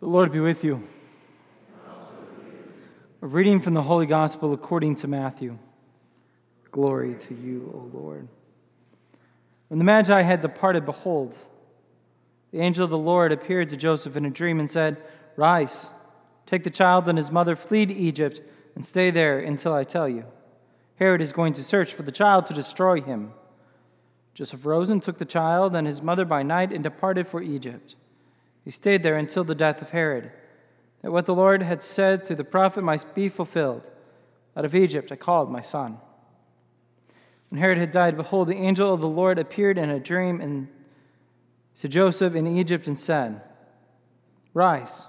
The Lord be with you. A reading from the Holy Gospel according to Matthew. Glory to you, O Lord. When the Magi had departed, behold, the angel of the Lord appeared to Joseph in a dream and said, Rise, take the child and his mother, flee to Egypt, and stay there until I tell you. Herod is going to search for the child to destroy him. Joseph rose and took the child and his mother by night and departed for Egypt. He stayed there until the death of Herod, that what the Lord had said through the prophet might be fulfilled. Out of Egypt I called my son. When Herod had died, behold, the angel of the Lord appeared in a dream and to Joseph in Egypt and said, Rise,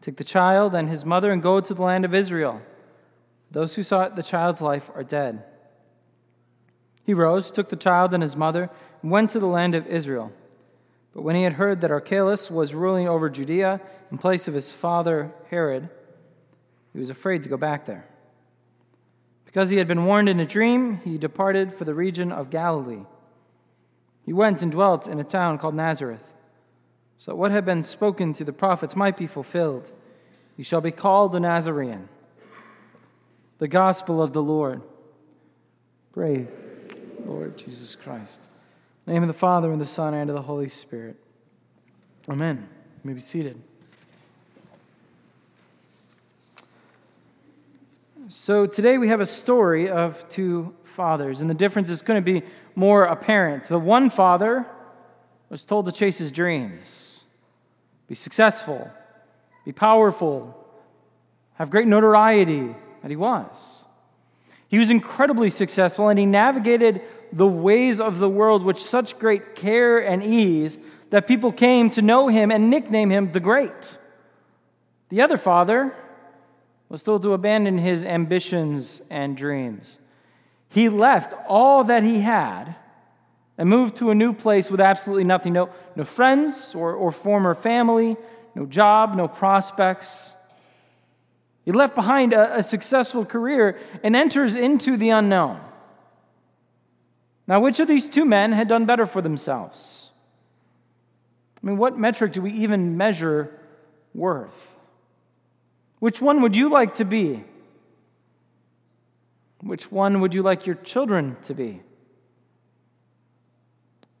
take the child and his mother and go to the land of Israel. Those who sought the child's life are dead. He rose, took the child and his mother, and went to the land of Israel. But when he had heard that Archelaus was ruling over Judea in place of his father Herod, he was afraid to go back there. Because he had been warned in a dream, he departed for the region of Galilee. He went and dwelt in a town called Nazareth, so that what had been spoken through the prophets might be fulfilled. He shall be called a Nazarene. The gospel of the Lord. Praise, Lord Jesus Christ name of the Father, and the Son, and of the Holy Spirit. Amen. You may be seated. So today we have a story of two fathers, and the difference is going to be more apparent. The one father was told to chase his dreams, be successful, be powerful, have great notoriety, and he was. He was incredibly successful, and he navigated the ways of the world with such great care and ease that people came to know him and nickname him the Great. The other father was told to abandon his ambitions and dreams. He left all that he had and moved to a new place with absolutely nothing no, no friends or, or former family, no job, no prospects. He left behind a, a successful career and enters into the unknown. Now, which of these two men had done better for themselves? I mean, what metric do we even measure worth? Which one would you like to be? Which one would you like your children to be?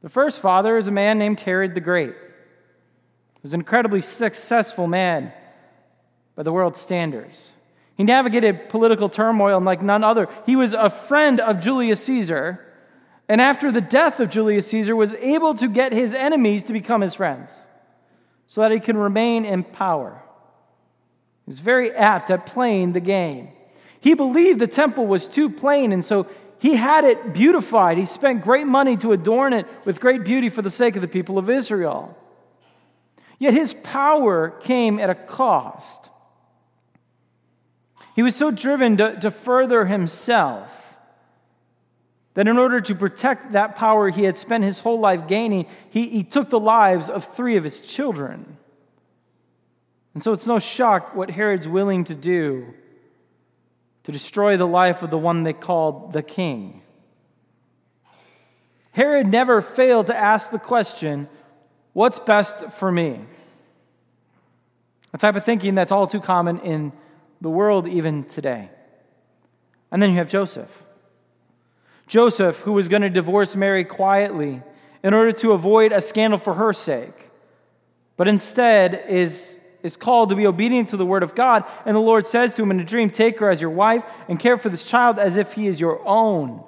The first father is a man named Herod the Great. He was an incredibly successful man by the world's standards. He navigated political turmoil like none other. He was a friend of Julius Caesar and after the death of Julius Caesar, was able to get his enemies to become his friends so that he can remain in power. He was very apt at playing the game. He believed the temple was too plain, and so he had it beautified. He spent great money to adorn it with great beauty for the sake of the people of Israel. Yet his power came at a cost. He was so driven to, to further himself that in order to protect that power he had spent his whole life gaining, he, he took the lives of three of his children. And so it's no shock what Herod's willing to do to destroy the life of the one they called the king. Herod never failed to ask the question, What's best for me? A type of thinking that's all too common in the world even today. And then you have Joseph. Joseph, who was going to divorce Mary quietly in order to avoid a scandal for her sake, but instead is, is called to be obedient to the word of God. And the Lord says to him in a dream, Take her as your wife and care for this child as if he is your own.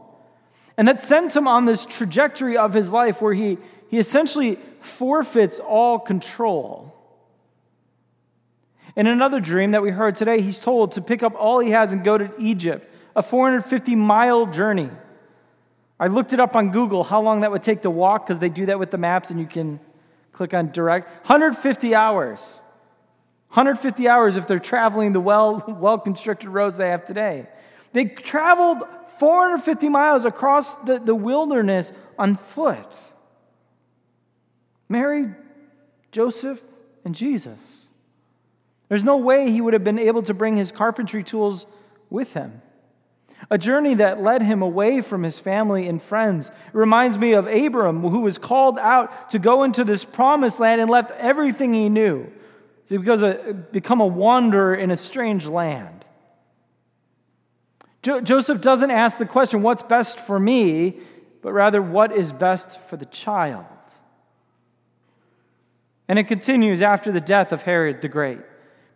And that sends him on this trajectory of his life where he, he essentially forfeits all control. In another dream that we heard today, he's told to pick up all he has and go to Egypt, a 450 mile journey. I looked it up on Google how long that would take to walk because they do that with the maps and you can click on direct. 150 hours. 150 hours if they're traveling the well, well constructed roads they have today. They traveled 450 miles across the, the wilderness on foot. Mary, Joseph, and Jesus. There's no way he would have been able to bring his carpentry tools with him a journey that led him away from his family and friends. It reminds me of Abram, who was called out to go into this promised land and left everything he knew a, become a wanderer in a strange land. Jo- Joseph doesn't ask the question, What's best for me? but rather, What is best for the child? And it continues after the death of Herod the Great,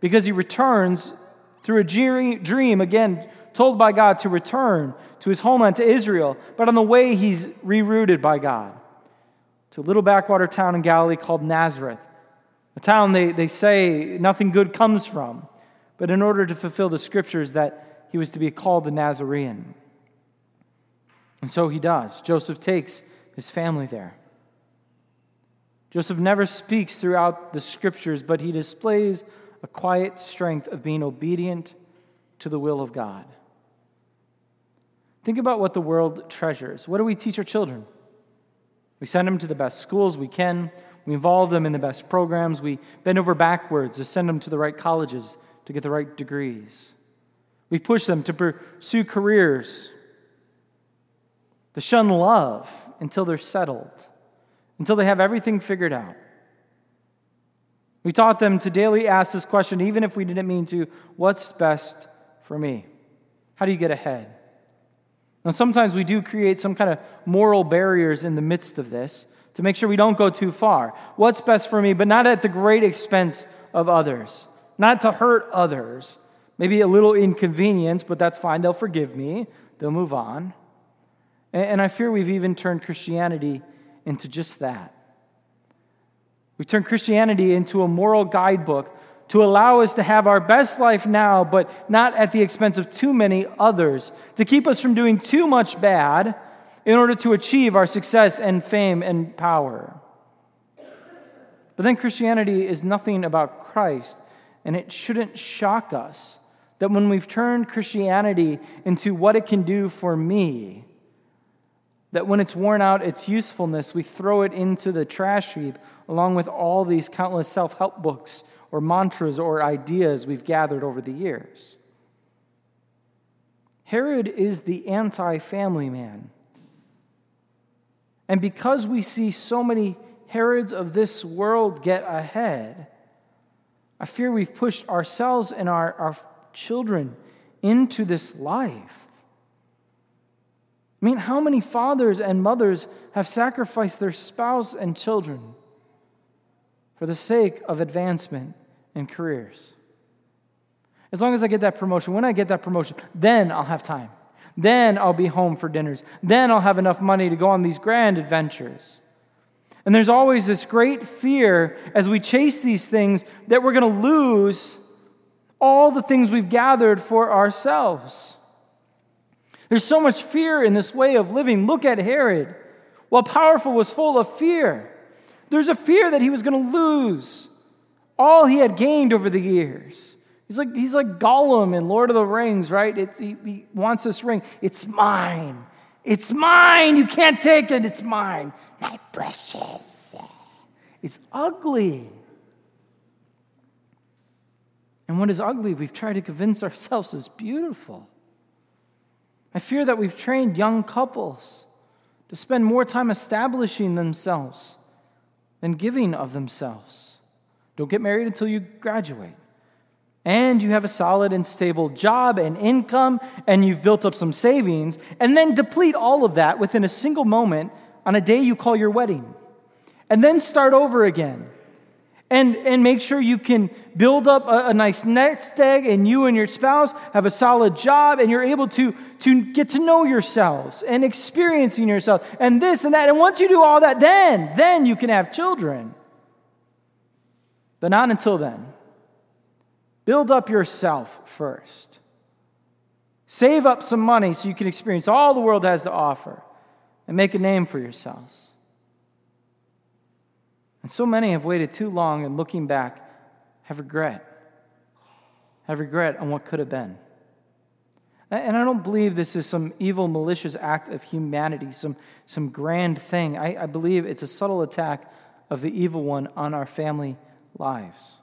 because he returns through a dream, again told by God to return to his homeland, to Israel. But on the way, he's rerouted by God to a little backwater town in Galilee called Nazareth, a town they, they say nothing good comes from. But in order to fulfill the scriptures, that he was to be called the Nazarene. And so he does. Joseph takes his family there. Joseph never speaks throughout the scriptures, but he displays a quiet strength of being obedient to the will of God. Think about what the world treasures. What do we teach our children? We send them to the best schools we can. We involve them in the best programs. We bend over backwards to send them to the right colleges to get the right degrees. We push them to pursue careers, to shun love until they're settled until they have everything figured out. We taught them to daily ask this question, even if we didn't mean to what's best for me? How do you get ahead? Now, sometimes we do create some kind of moral barriers in the midst of this to make sure we don't go too far. What's best for me, but not at the great expense of others, not to hurt others. Maybe a little inconvenience, but that's fine. They'll forgive me, they'll move on. And I fear we've even turned Christianity into just that. We've turned Christianity into a moral guidebook to allow us to have our best life now, but not at the expense of too many others, to keep us from doing too much bad in order to achieve our success and fame and power. But then Christianity is nothing about Christ, and it shouldn't shock us that when we've turned Christianity into what it can do for me, that when it's worn out its usefulness, we throw it into the trash heap along with all these countless self help books or mantras or ideas we've gathered over the years. Herod is the anti family man. And because we see so many Herods of this world get ahead, I fear we've pushed ourselves and our, our children into this life. I mean, how many fathers and mothers have sacrificed their spouse and children for the sake of advancement in careers? As long as I get that promotion, when I get that promotion, then I'll have time. Then I'll be home for dinners. Then I'll have enough money to go on these grand adventures. And there's always this great fear as we chase these things that we're going to lose all the things we've gathered for ourselves. There's so much fear in this way of living. Look at Herod. While powerful, was full of fear. There's a fear that he was going to lose all he had gained over the years. He's like, he's like Gollum in Lord of the Rings, right? It's, he, he wants this ring. It's mine. It's mine. You can't take it. It's mine. My precious. It's ugly. And what is ugly, we've tried to convince ourselves is beautiful. I fear that we've trained young couples to spend more time establishing themselves than giving of themselves. Don't get married until you graduate. And you have a solid and stable job and income, and you've built up some savings, and then deplete all of that within a single moment on a day you call your wedding. And then start over again and, and make sure you can build up a, a, nice nest egg and you and your spouse have a solid job and you're able to, to get to know yourselves and experiencing yourself and this and that. And once you do all that, then, then you can have children. But not until then. Build up yourself first. Save up some money so you can experience all the world has to offer and make a name for yourselves. And so many have waited too long and looking back have regret. Have regret on what could have been. And I don't believe this is some evil, malicious act of humanity, some, some grand thing. I, I believe it's a subtle attack of the evil one on our family lives.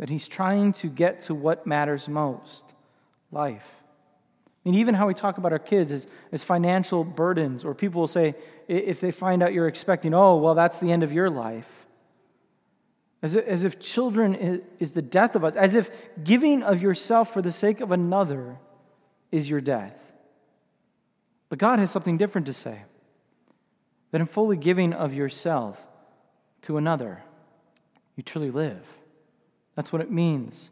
That he's trying to get to what matters most life. I mean, even how we talk about our kids is, is financial burdens, or people will say, if they find out you're expecting, oh, well, that's the end of your life. as if, as if children is, is the death of us, as if giving of yourself for the sake of another is your death. But God has something different to say that in fully giving of yourself to another, you truly live. That's what it means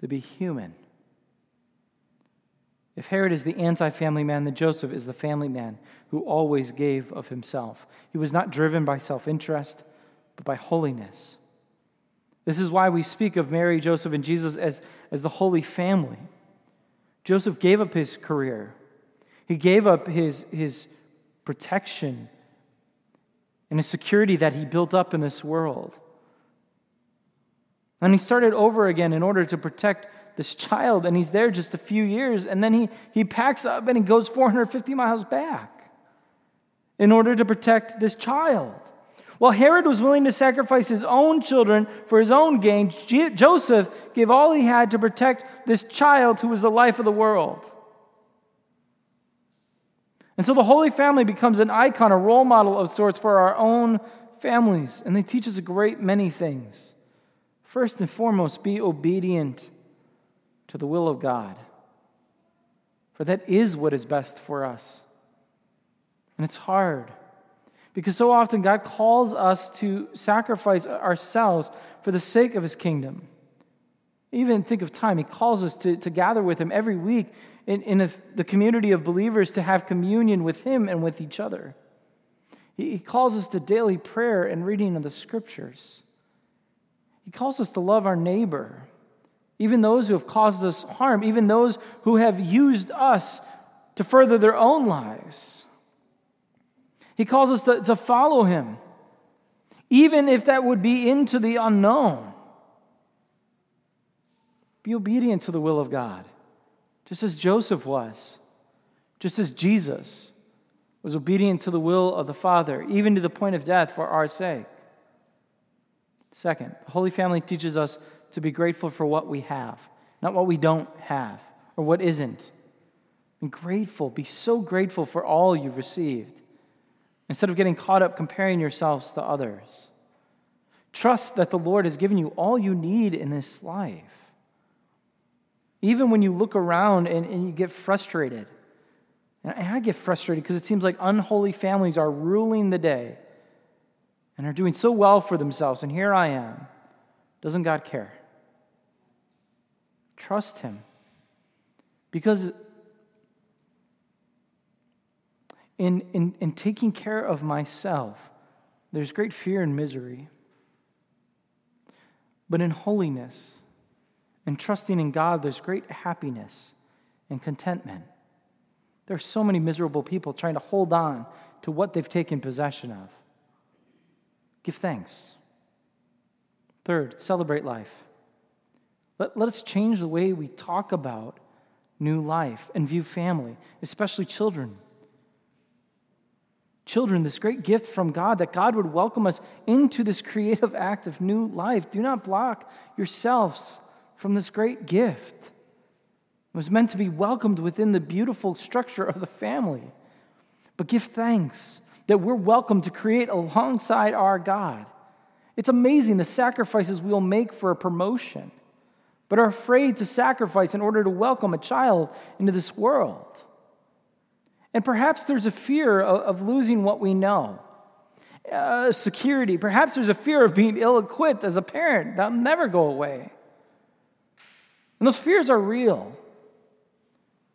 to be human. If Herod is the anti family man, then Joseph is the family man who always gave of himself. He was not driven by self interest, but by holiness. This is why we speak of Mary, Joseph, and Jesus as, as the Holy Family. Joseph gave up his career, he gave up his, his protection and his security that he built up in this world. And he started over again in order to protect this child, and he's there just a few years, and then he, he packs up and he goes 450 miles back in order to protect this child. While Herod was willing to sacrifice his own children for his own gain, Joseph gave all he had to protect this child who was the life of the world. And so the Holy Family becomes an icon, a role model of sorts for our own families. And they teach us a great many things. First and foremost, be obedient to the will of God, for that is what is best for us. And it's hard. Because so often God calls us to sacrifice ourselves for the sake of his kingdom. Even think of time, he calls us to, to gather with him every week in, in a, the community of believers to have communion with him and with each other. He, he calls us to daily prayer and reading of the scriptures. He calls us to love our neighbor, even those who have caused us harm, even those who have used us to further their own lives. He calls us to, to follow him, even if that would be into the unknown. Be obedient to the will of God, just as Joseph was, just as Jesus was obedient to the will of the Father, even to the point of death for our sake. Second, the Holy Family teaches us to be grateful for what we have, not what we don't have or what isn't. Be grateful, be so grateful for all you've received instead of getting caught up comparing yourselves to others. Trust that the Lord has given you all you need in this life. Even when you look around and, and you get frustrated, and I get frustrated because it seems like unholy families are ruling the day and are doing so well for themselves, and here I am. Doesn't God care? Trust Him. Because in, in, in taking care of myself, there's great fear and misery. But in holiness and trusting in God, there's great happiness and contentment. There are so many miserable people trying to hold on to what they've taken possession of. Give thanks. Third, celebrate life. Let, let us change the way we talk about new life and view family, especially children. Children, this great gift from God, that God would welcome us into this creative act of new life. Do not block yourselves from this great gift. It was meant to be welcomed within the beautiful structure of the family. But give thanks that we're welcome to create alongside our God. It's amazing the sacrifices we'll make for a promotion, but are afraid to sacrifice in order to welcome a child into this world. And perhaps there's a fear of, losing what we know. Uh, security. Perhaps there's a fear of being ill equipped as a parent. That'll never go away. And those fears are real.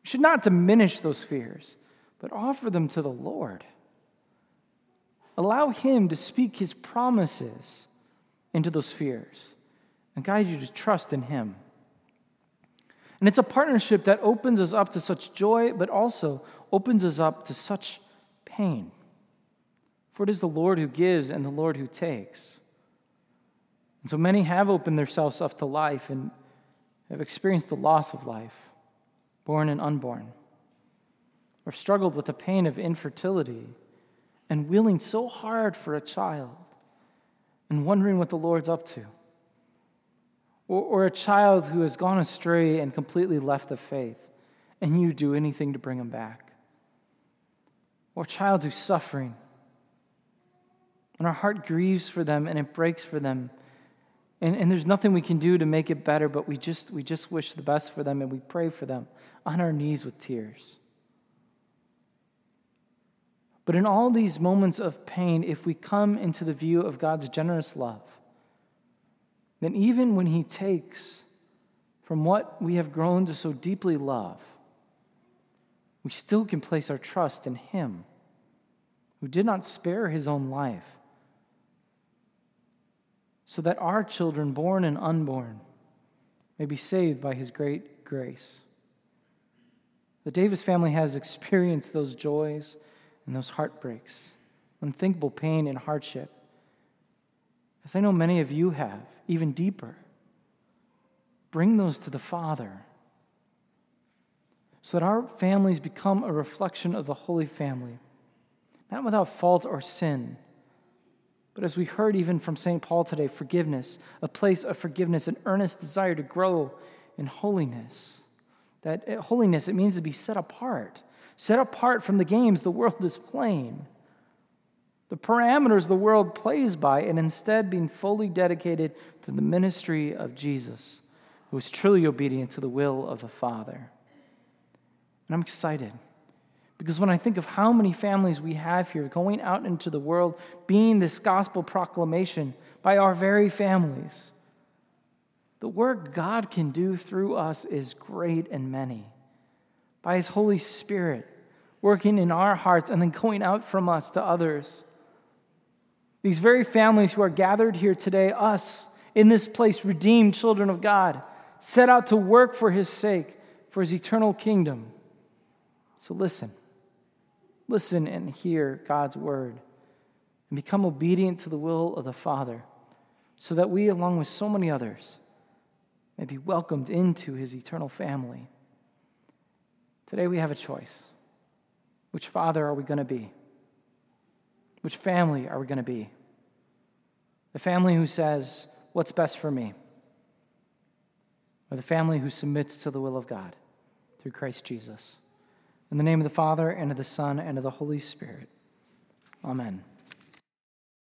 We should not diminish those fears, but offer them to the Lord. Allow Him to speak His promises into those fears and guide you to trust in Him. And it's a partnership that opens us up to such joy, but also opens us up to such pain. For it is the Lord who gives and the Lord who takes. And so many have opened themselves up to life and have experienced the loss of life, born and unborn, or struggled with the pain of infertility and willing so hard for a child and wondering what the Lord's up to. Or, or a child who has gone astray and completely left the faith, and you do anything to bring him back or a child who's suffering. And our heart grieves for them and it breaks for them. And, and there's nothing we can do to make it better, but we just, we just wish the best for them and we pray for them on our knees with tears. But in all these moments of pain, if we come into the view of God's generous love, then even when He takes from what we have grown to so deeply love, we still can place our trust in Him who did not spare His own life, so that our children, born and unborn, may be saved by His great grace. The Davis family has experienced those joys and those heartbreaks, unthinkable pain and hardship, as I know many of you have, even deeper. Bring those to the Father so that our families become a reflection of the Holy Family, not without fault or sin, but as we heard even from St. Paul today, forgiveness, a place of forgiveness, an earnest desire to grow in holiness. That eh, holiness, it means to be set apart set apart from the games the world is playing, the parameters the world plays by, and instead being fully dedicated to the ministry of Jesus, who is truly obedient to the will of the Father. And I'm excited. Because when I think of how many families we have here going out into the world, being this gospel proclamation by our very families, the work God can do through us is great and many by His Holy Spirit working in our hearts and then going out from us to others. These very families who are gathered here today, us in this place, redeemed children of God, set out to work for His sake, for His eternal kingdom. So listen. Listen and hear God's word and become obedient to the will of the Father so that we, along with so many others, may be welcomed into His eternal family. Today we have a choice. Which father are we going to be? Which family are we going to be? The family who says, What's best for me? Or the family who submits to the will of God through Christ Jesus. In the name of the Father, and of the Son, and of the Holy Spirit. Amen.